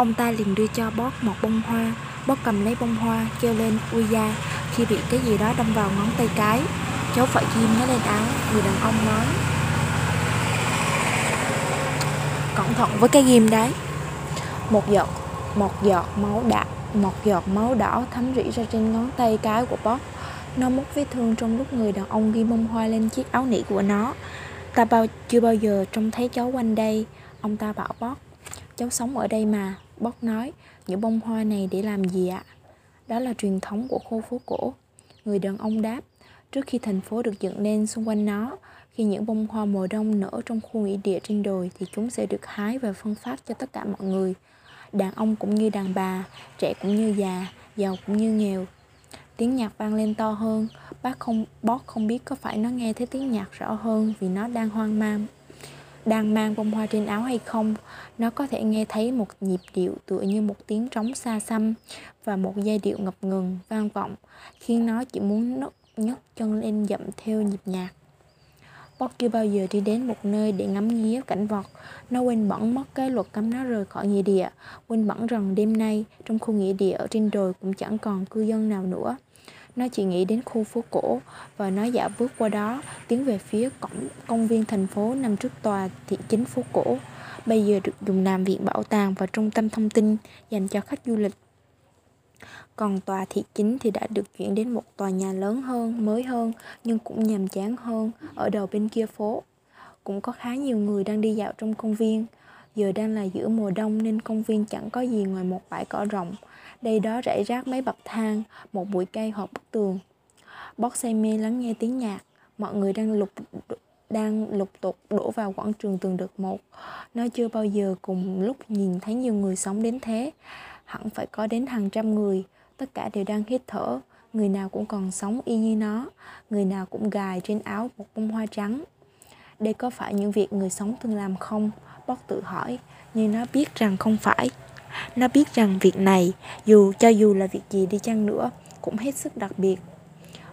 Ông ta liền đưa cho bót một bông hoa. Bót cầm lấy bông hoa kêu lên ui da Khi bị cái gì đó đâm vào ngón tay cái Cháu phải ghim nó lên áo Người đàn ông nói. Cẩn thận với cái ghim đấy. Một giọt Một giọt máu đỏ, Một giọt máu đỏ thấm rỉ ra trên ngón tay cái của bót. Nó múc vết thương trong lúc người đàn ông ghi bông hoa lên chiếc áo nỉ của nó. Ta bao chưa bao giờ trông thấy cháu quanh đây. Ông ta bảo bót Cháu sống ở đây mà. Bóc nói Những bông hoa này để làm gì ạ? Đó là truyền thống của khu phố cổ. Người đàn ông đáp Trước khi thành phố được dựng lên xung quanh nó Khi những bông hoa mùa đông nở trong khu nghỉ địa trên đồi Thì chúng sẽ được hái và phân phát cho tất cả mọi người. Đàn ông cũng như đàn bà Trẻ cũng như già Giàu cũng như nghèo. Tiếng nhạc vang lên to hơn. Bác không, bót không biết có phải nó nghe thấy tiếng nhạc rõ hơn Vì nó đang hoang mang đang mang bông hoa trên áo hay không. Nó có thể nghe thấy một nhịp điệu tựa như một tiếng trống xa xăm và một giai điệu ngập ngừng, vang vọng, khiến nó chỉ muốn nấc nhấc chân lên dậm theo nhịp nhạc. Bob chưa bao giờ đi đến một nơi để ngắm nghía cảnh vật. Nó quên bẵng mất cái luật cấm nó rời khỏi nghĩa địa, Quên bẵng rằng đêm nay trong khu nghĩa địa ở trên đồi cũng chẳng còn cư dân nào nữa nó chỉ nghĩ đến khu phố cổ và nó dạo bước qua đó, tiến về phía cổng công viên thành phố nằm trước tòa thị chính phố cổ. Bây giờ được dùng làm viện bảo tàng và trung tâm thông tin dành cho khách du lịch. Còn tòa thị chính thì đã được chuyển đến một tòa nhà lớn hơn, mới hơn nhưng cũng nhàm chán hơn ở đầu bên kia phố. Cũng có khá nhiều người đang đi dạo trong công viên. Giờ đang là giữa mùa đông nên công viên chẳng có gì ngoài một bãi cỏ rộng đây đó rải rác mấy bậc thang, một bụi cây hoặc bức tường. Bót say mê lắng nghe tiếng nhạc, mọi người đang lục đang lục tục đổ vào quảng trường từng đợt một. Nó chưa bao giờ cùng lúc nhìn thấy nhiều người sống đến thế. Hẳn phải có đến hàng trăm người, tất cả đều đang hít thở. Người nào cũng còn sống y như nó, người nào cũng gài trên áo một bông hoa trắng. Đây có phải những việc người sống thường làm không? Bót tự hỏi, nhưng nó biết rằng không phải. Nó biết rằng việc này, dù cho dù là việc gì đi chăng nữa, cũng hết sức đặc biệt.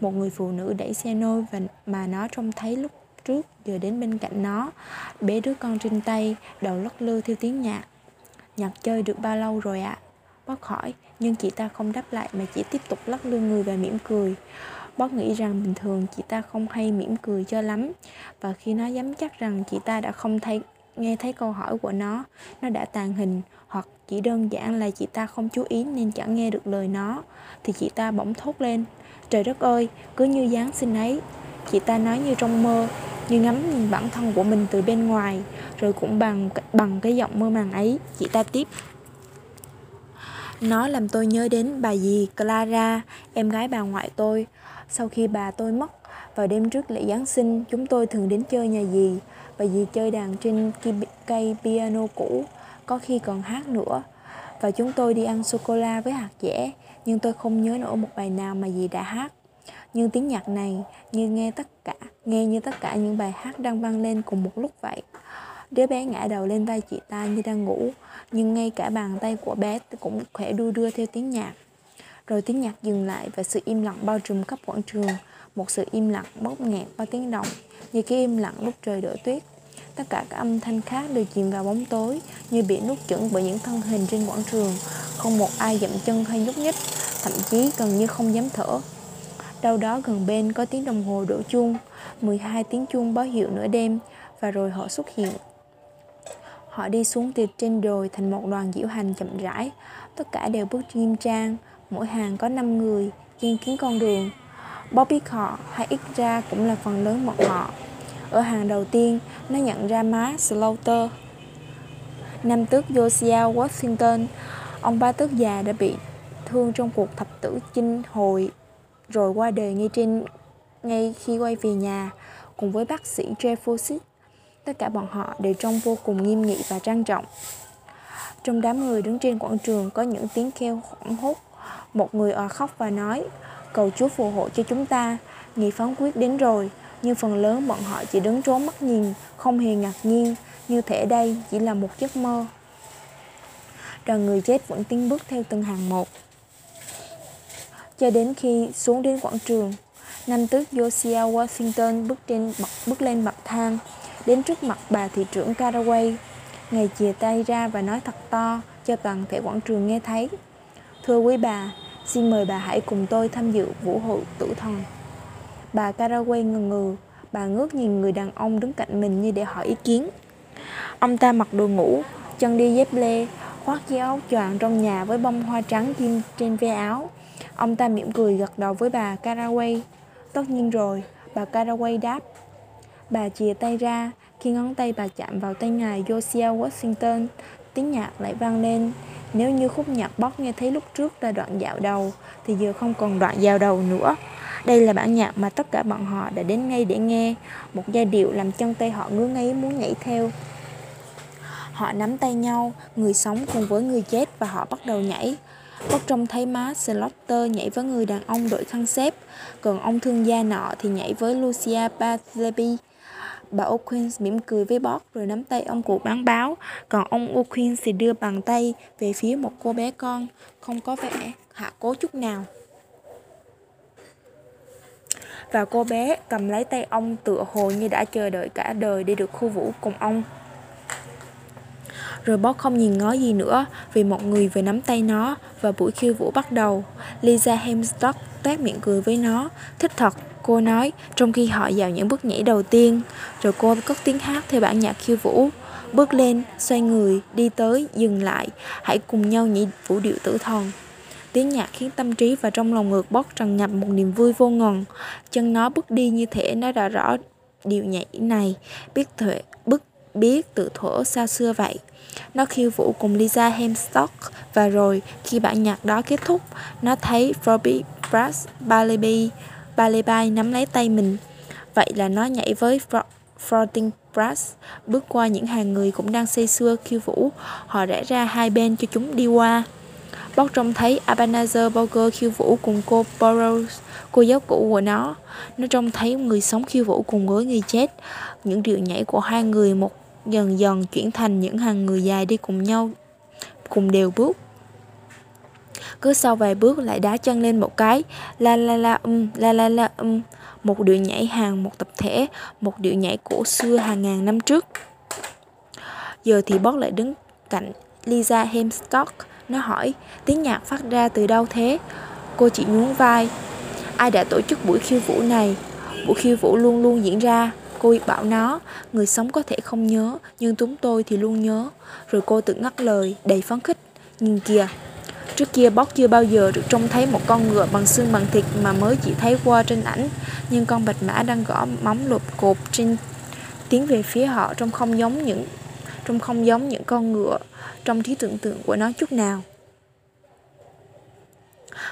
Một người phụ nữ đẩy xe nôi và mà nó trông thấy lúc trước giờ đến bên cạnh nó, bé đứa con trên tay, đầu lắc lư theo tiếng nhạc. Nhạc chơi được bao lâu rồi ạ? À? Bót hỏi, nhưng chị ta không đáp lại mà chỉ tiếp tục lắc lư người và mỉm cười. Bót nghĩ rằng bình thường chị ta không hay mỉm cười cho lắm Và khi nó dám chắc rằng chị ta đã không thấy nghe thấy câu hỏi của nó Nó đã tàn hình hoặc chỉ đơn giản là chị ta không chú ý nên chẳng nghe được lời nó thì chị ta bỗng thốt lên trời đất ơi cứ như giáng sinh ấy chị ta nói như trong mơ như ngắm nhìn bản thân của mình từ bên ngoài rồi cũng bằng bằng cái giọng mơ màng ấy chị ta tiếp nó làm tôi nhớ đến bà dì Clara, em gái bà ngoại tôi. Sau khi bà tôi mất, vào đêm trước lễ Giáng sinh, chúng tôi thường đến chơi nhà dì. và dì chơi đàn trên cây piano cũ có khi còn hát nữa. Và chúng tôi đi ăn sô cô la với hạt dẻ nhưng tôi không nhớ nổi một bài nào mà dì đã hát. Nhưng tiếng nhạc này như nghe tất cả nghe như tất cả những bài hát đang vang lên cùng một lúc vậy. Đứa bé ngã đầu lên vai chị ta như đang ngủ nhưng ngay cả bàn tay của bé cũng khỏe đu đưa theo tiếng nhạc. Rồi tiếng nhạc dừng lại và sự im lặng bao trùm khắp quảng trường một sự im lặng bóp nghẹt qua tiếng động như cái im lặng lúc trời đổ tuyết Tất cả các âm thanh khác đều chìm vào bóng tối như bị nuốt chửng bởi những thân hình trên quảng trường. Không một ai dậm chân hay nhúc nhích, thậm chí gần như không dám thở. Đâu đó gần bên có tiếng đồng hồ đổ chuông, 12 tiếng chuông báo hiệu nửa đêm và rồi họ xuất hiện. Họ đi xuống từ trên đồi thành một đoàn diễu hành chậm rãi. Tất cả đều bước nghiêm trang, mỗi hàng có 5 người, trên kiến con đường. Bobby họ hay ít ra cũng là phần lớn bọn họ. Ở hàng đầu tiên, nó nhận ra má Slaughter. nam tước Josiah Washington, ông ba tước già đã bị thương trong cuộc thập tử chinh hồi rồi qua đời ngay trên ngay khi quay về nhà cùng với bác sĩ Jefferson. Tất cả bọn họ đều trông vô cùng nghiêm nghị và trang trọng. Trong đám người đứng trên quảng trường có những tiếng kêu hoảng hốt. Một người òa khóc và nói, cầu Chúa phù hộ cho chúng ta, ngày phán quyết đến rồi nhưng phần lớn bọn họ chỉ đứng trốn mắt nhìn, không hề ngạc nhiên, như thể đây chỉ là một giấc mơ. Đoàn người chết vẫn tiến bước theo từng hàng một. Cho đến khi xuống đến quảng trường, năm tước Josiah Washington bước, trên, bước lên bậc thang, đến trước mặt bà thị trưởng Caraway. Ngài chìa tay ra và nói thật to, cho toàn thể quảng trường nghe thấy. Thưa quý bà, xin mời bà hãy cùng tôi tham dự vũ hội tử thần. Bà Caraway ngần ngừ, bà ngước nhìn người đàn ông đứng cạnh mình như để hỏi ý kiến. Ông ta mặc đồ ngủ, chân đi dép lê, khoác chiếc áo choàng trong nhà với bông hoa trắng kim trên ve áo. Ông ta mỉm cười gật đầu với bà Caraway. Tất nhiên rồi, bà Caraway đáp. Bà chìa tay ra, khi ngón tay bà chạm vào tay ngài Josiah Washington, tiếng nhạc lại vang lên. Nếu như khúc nhạc bóc nghe thấy lúc trước là đoạn dạo đầu, thì giờ không còn đoạn dạo đầu nữa. Đây là bản nhạc mà tất cả bọn họ đã đến ngay để nghe, một giai điệu làm chân tay họ ngứa ngáy muốn nhảy theo. Họ nắm tay nhau, người sống cùng với người chết và họ bắt đầu nhảy. Bóc trông thấy má Slaughter nhảy với người đàn ông đội khăn xếp, còn ông thương gia nọ thì nhảy với Lucia Bartleby. Bà O'Quinn mỉm cười với Bob rồi nắm tay ông cụ bán báo, còn ông O'Quinn thì đưa bàn tay về phía một cô bé con, không có vẻ hạ cố chút nào. Và cô bé cầm lấy tay ông tựa hồ như đã chờ đợi cả đời để được khu vũ cùng ông. Rồi Bob không nhìn ngó gì nữa vì một người vừa nắm tay nó và buổi khiêu vũ bắt đầu. Lisa Hemstock toát miệng cười với nó. Thích thật, cô nói, trong khi họ vào những bước nhảy đầu tiên. Rồi cô cất tiếng hát theo bản nhạc khiêu vũ. Bước lên, xoay người, đi tới, dừng lại. Hãy cùng nhau nhảy vũ điệu tử thần. Tiếng nhạc khiến tâm trí và trong lòng ngược bóc tràn ngập một niềm vui vô ngần. Chân nó bước đi như thể nó đã rõ điệu nhảy này, biết thuệ, bức biết tự thuở xa xưa vậy. Nó khiêu vũ cùng Lisa Hemstock và rồi khi bản nhạc đó kết thúc, nó thấy Robbie Brass balibi Balaby nắm lấy tay mình. Vậy là nó nhảy với Floating Brass bước qua những hàng người cũng đang say sưa khiêu vũ. Họ rẽ ra hai bên cho chúng đi qua. Bóc trông thấy Abanazer Boger khiêu vũ cùng cô Burroughs, cô giáo cũ của nó. Nó trông thấy người sống khiêu vũ cùng với người chết. Những điệu nhảy của hai người một dần dần chuyển thành những hàng người dài đi cùng nhau cùng đều bước cứ sau vài bước lại đá chân lên một cái. La la la um la la la um. Một điệu nhảy hàng một tập thể một điệu nhảy cổ xưa hàng ngàn năm trước. Giờ thì Bob lại đứng cạnh Lisa Hemstock nó hỏi tiếng nhạc phát ra từ đâu thế? Cô chỉ nhún vai. Ai đã tổ chức buổi khiêu vũ này? Buổi khiêu vũ luôn luôn diễn ra. Cô bảo nó, người sống có thể không nhớ, nhưng chúng tôi thì luôn nhớ. Rồi cô tự ngắt lời, đầy phấn khích. Nhìn kìa, trước kia bóc chưa bao giờ được trông thấy một con ngựa bằng xương bằng thịt mà mới chỉ thấy qua trên ảnh. Nhưng con bạch mã đang gõ móng lột cột trên tiến về phía họ trông không giống những trông không giống những con ngựa trong trí tưởng tượng của nó chút nào.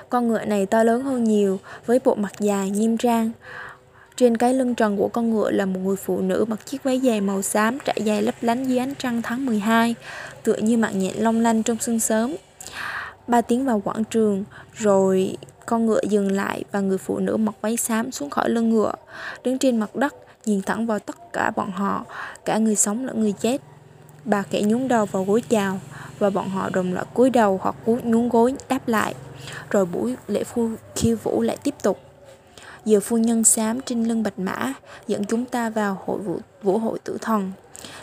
Con ngựa này to lớn hơn nhiều, với bộ mặt dài, nghiêm trang. Trên cái lưng tròn của con ngựa là một người phụ nữ mặc chiếc váy dài màu xám trải dài lấp lánh dưới ánh trăng tháng 12, tựa như mạng nhện long lanh trong sương sớm. Ba tiếng vào quảng trường, rồi con ngựa dừng lại và người phụ nữ mặc váy xám xuống khỏi lưng ngựa, đứng trên mặt đất, nhìn thẳng vào tất cả bọn họ, cả người sống lẫn người chết. Bà khẽ nhún đầu vào gối chào và bọn họ đồng loạt cúi đầu hoặc cúi nhún gối đáp lại. Rồi buổi lễ phu khiêu vũ lại tiếp tục. Giờ phu nhân xám trên lưng bạch mã dẫn chúng ta vào hội vũ, vũ hội tử thần.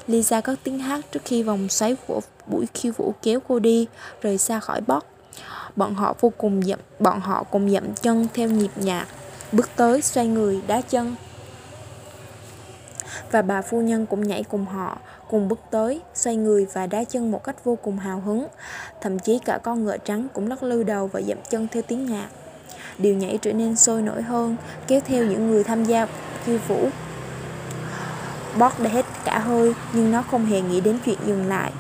Lisa cất tiếng hát trước khi vòng xoáy của buổi khiêu vũ kéo cô đi, rời xa khỏi bót. Bọn họ vô cùng dậm, bọn họ cùng dậm chân theo nhịp nhạc, bước tới xoay người đá chân. Và bà phu nhân cũng nhảy cùng họ, cùng bước tới, xoay người và đá chân một cách vô cùng hào hứng. Thậm chí cả con ngựa trắng cũng lắc lư đầu và dậm chân theo tiếng nhạc điều nhảy trở nên sôi nổi hơn, kéo theo những người tham gia khiêu vũ. Bót đã hết cả hơi, nhưng nó không hề nghĩ đến chuyện dừng lại.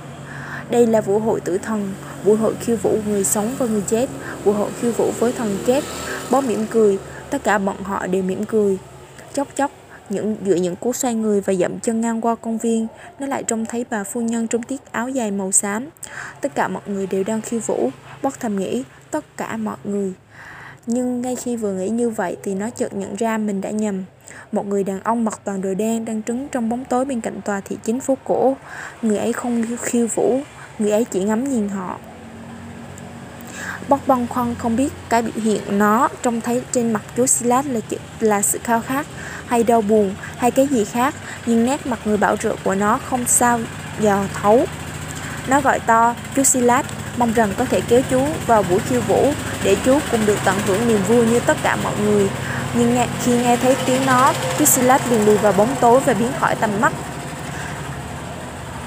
Đây là vũ hội tử thần, buổi hội khiêu vũ người sống và người chết, buổi hội khiêu vũ với thần chết. Bó mỉm cười, tất cả bọn họ đều mỉm cười. Chốc chốc, những giữa những cú xoay người và dậm chân ngang qua công viên, nó lại trông thấy bà phu nhân trong chiếc áo dài màu xám. Tất cả mọi người đều đang khiêu vũ, Bót thầm nghĩ, tất cả mọi người. Nhưng ngay khi vừa nghĩ như vậy thì nó chợt nhận ra mình đã nhầm. Một người đàn ông mặc toàn đồ đen đang trứng trong bóng tối bên cạnh tòa thị chính phố cổ. Người ấy không khiêu vũ, người ấy chỉ ngắm nhìn họ. Bóc băn khoăn không biết cái biểu hiện nó trông thấy trên mặt chú Silas là là sự khao khát hay đau buồn hay cái gì khác nhưng nét mặt người bảo trợ của nó không sao dò thấu nó gọi to chú Silas mong rằng có thể kéo chú vào buổi khiêu vũ để chú cũng được tận hưởng niềm vui như tất cả mọi người. Nhưng nghe, khi nghe thấy tiếng nó, chú Silas liền lùi vào bóng tối và biến khỏi tầm mắt.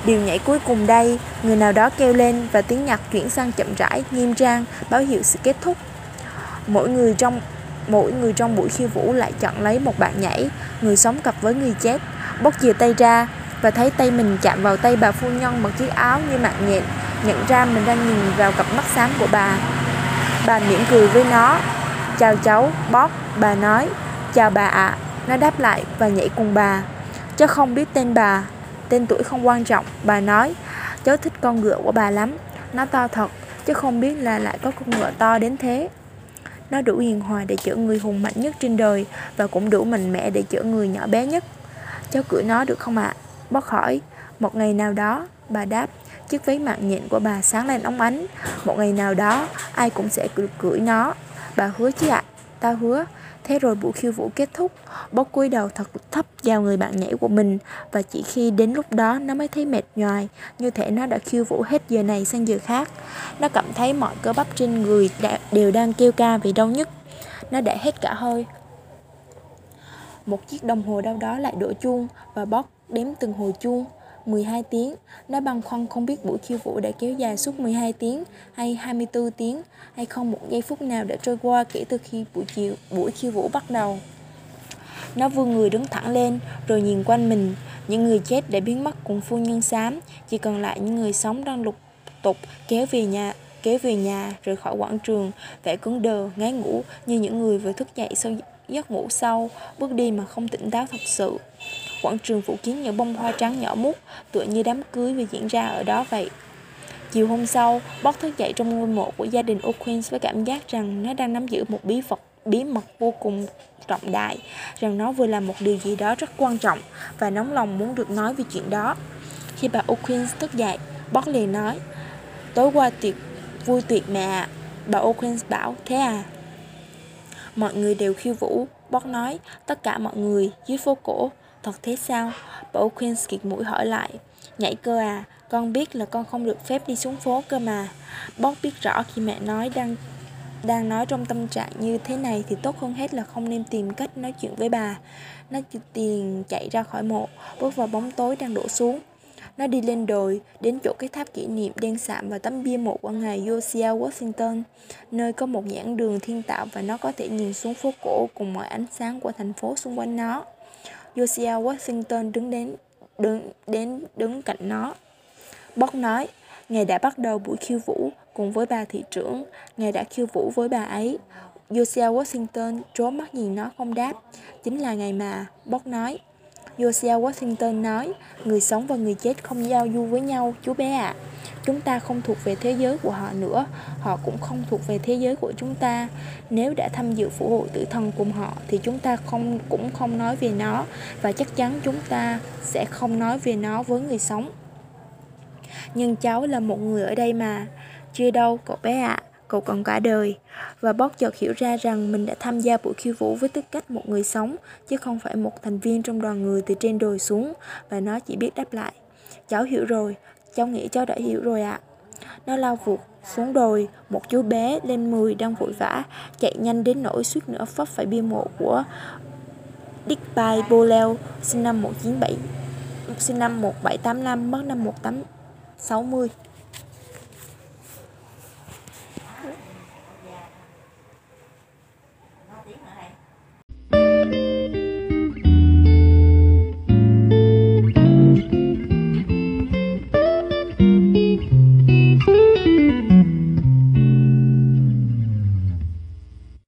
Điều nhảy cuối cùng đây, người nào đó kêu lên và tiếng nhạc chuyển sang chậm rãi, nghiêm trang, báo hiệu sự kết thúc. Mỗi người trong mỗi người trong buổi khiêu vũ lại chọn lấy một bạn nhảy, người sống cặp với người chết, bóc chìa tay ra và thấy tay mình chạm vào tay bà phu nhân bằng chiếc áo như mạng nhện, nhận ra mình đang nhìn vào cặp mắt xám của bà. Bà mỉm cười với nó, chào cháu, bóp, bà nói, chào bà ạ, à. nó đáp lại và nhảy cùng bà. Cháu không biết tên bà, tên tuổi không quan trọng, bà nói, cháu thích con ngựa của bà lắm, nó to thật, chứ không biết là lại có con ngựa to đến thế. Nó đủ hiền hòa để chữa người hùng mạnh nhất trên đời và cũng đủ mạnh mẽ để chữa người nhỏ bé nhất. Cháu cưỡi nó được không ạ? À? Bót hỏi. Một ngày nào đó, bà đáp, chiếc váy mạng nhện của bà sáng lên óng ánh. Một ngày nào đó, ai cũng sẽ được cưỡi nó. Bà hứa chứ ạ? À? Ta hứa. Thế rồi buổi khiêu vũ kết thúc, bốc cúi đầu thật thấp vào người bạn nhảy của mình và chỉ khi đến lúc đó nó mới thấy mệt nhoài, như thể nó đã khiêu vũ hết giờ này sang giờ khác. Nó cảm thấy mọi cơ bắp trên người đều đang kêu ca vì đau nhức. Nó đã hết cả hơi. Một chiếc đồng hồ đâu đó lại đổ chuông và bóc đếm từng hồi chuông. 12 tiếng, nó băn khoăn không biết buổi khiêu vũ đã kéo dài suốt 12 tiếng hay 24 tiếng hay không một giây phút nào đã trôi qua kể từ khi buổi chiều buổi khiêu vũ bắt đầu. Nó vươn người đứng thẳng lên rồi nhìn quanh mình, những người chết đã biến mất cùng phu nhân xám, chỉ còn lại những người sống đang lục tục kéo về nhà kéo về nhà rời khỏi quảng trường vẻ cứng đờ ngái ngủ như những người vừa thức dậy sau giấc ngủ sâu bước đi mà không tỉnh táo thật sự. Quảng trường phủ kín những bông hoa trắng nhỏ mút, tựa như đám cưới vừa diễn ra ở đó vậy. Chiều hôm sau, Bob thức dậy trong ngôi mộ của gia đình O'Quinn với cảm giác rằng nó đang nắm giữ một bí vật bí mật vô cùng trọng đại, rằng nó vừa làm một điều gì đó rất quan trọng và nóng lòng muốn được nói về chuyện đó. Khi bà O'Quinn thức dậy, Bob liền nói, tối qua tiệc vui tuyệt mẹ. Bà O'Quinn bảo, thế à? Mọi người đều khiêu vũ, Bob nói, tất cả mọi người dưới phố cổ, Thật thế sao? Bảo Queen kiệt mũi hỏi lại. Nhảy cơ à, con biết là con không được phép đi xuống phố cơ mà. Bob biết rõ khi mẹ nói đang đang nói trong tâm trạng như thế này thì tốt hơn hết là không nên tìm cách nói chuyện với bà. Nó tiền chạy ra khỏi mộ, bước vào bóng tối đang đổ xuống. Nó đi lên đồi, đến chỗ cái tháp kỷ niệm đen sạm và tấm bia mộ của ngài Josiah Washington, nơi có một giảng đường thiên tạo và nó có thể nhìn xuống phố cổ cùng mọi ánh sáng của thành phố xung quanh nó. Josiah Washington đứng đến đứng đến đứng cạnh nó. Bob nói, Ngài đã bắt đầu buổi khiêu vũ cùng với bà thị trưởng, Ngài đã khiêu vũ với bà ấy. Josiah Washington trố mắt nhìn nó không đáp. Chính là ngày mà, Bob nói. Josiah Washington nói, người sống và người chết không giao du với nhau, chú bé ạ. À. Chúng ta không thuộc về thế giới của họ nữa, họ cũng không thuộc về thế giới của chúng ta. Nếu đã tham dự phủ hội tử thần cùng họ thì chúng ta không cũng không nói về nó và chắc chắn chúng ta sẽ không nói về nó với người sống. Nhưng cháu là một người ở đây mà. Chưa đâu, cậu bé ạ. À cậu còn cả đời và bót chợt hiểu ra rằng mình đã tham gia buổi khiêu vũ với tư cách một người sống chứ không phải một thành viên trong đoàn người từ trên đồi xuống và nó chỉ biết đáp lại cháu hiểu rồi Cháu nghĩ cháu đã hiểu rồi ạ. À. Nó lao vụt xuống đồi, một chú bé lên 10 đang vội vã, chạy nhanh đến nỗi suýt nữa phấp phải bia mộ của Dick By Boleo, sinh năm 197 sinh năm 1785 mất năm 1860.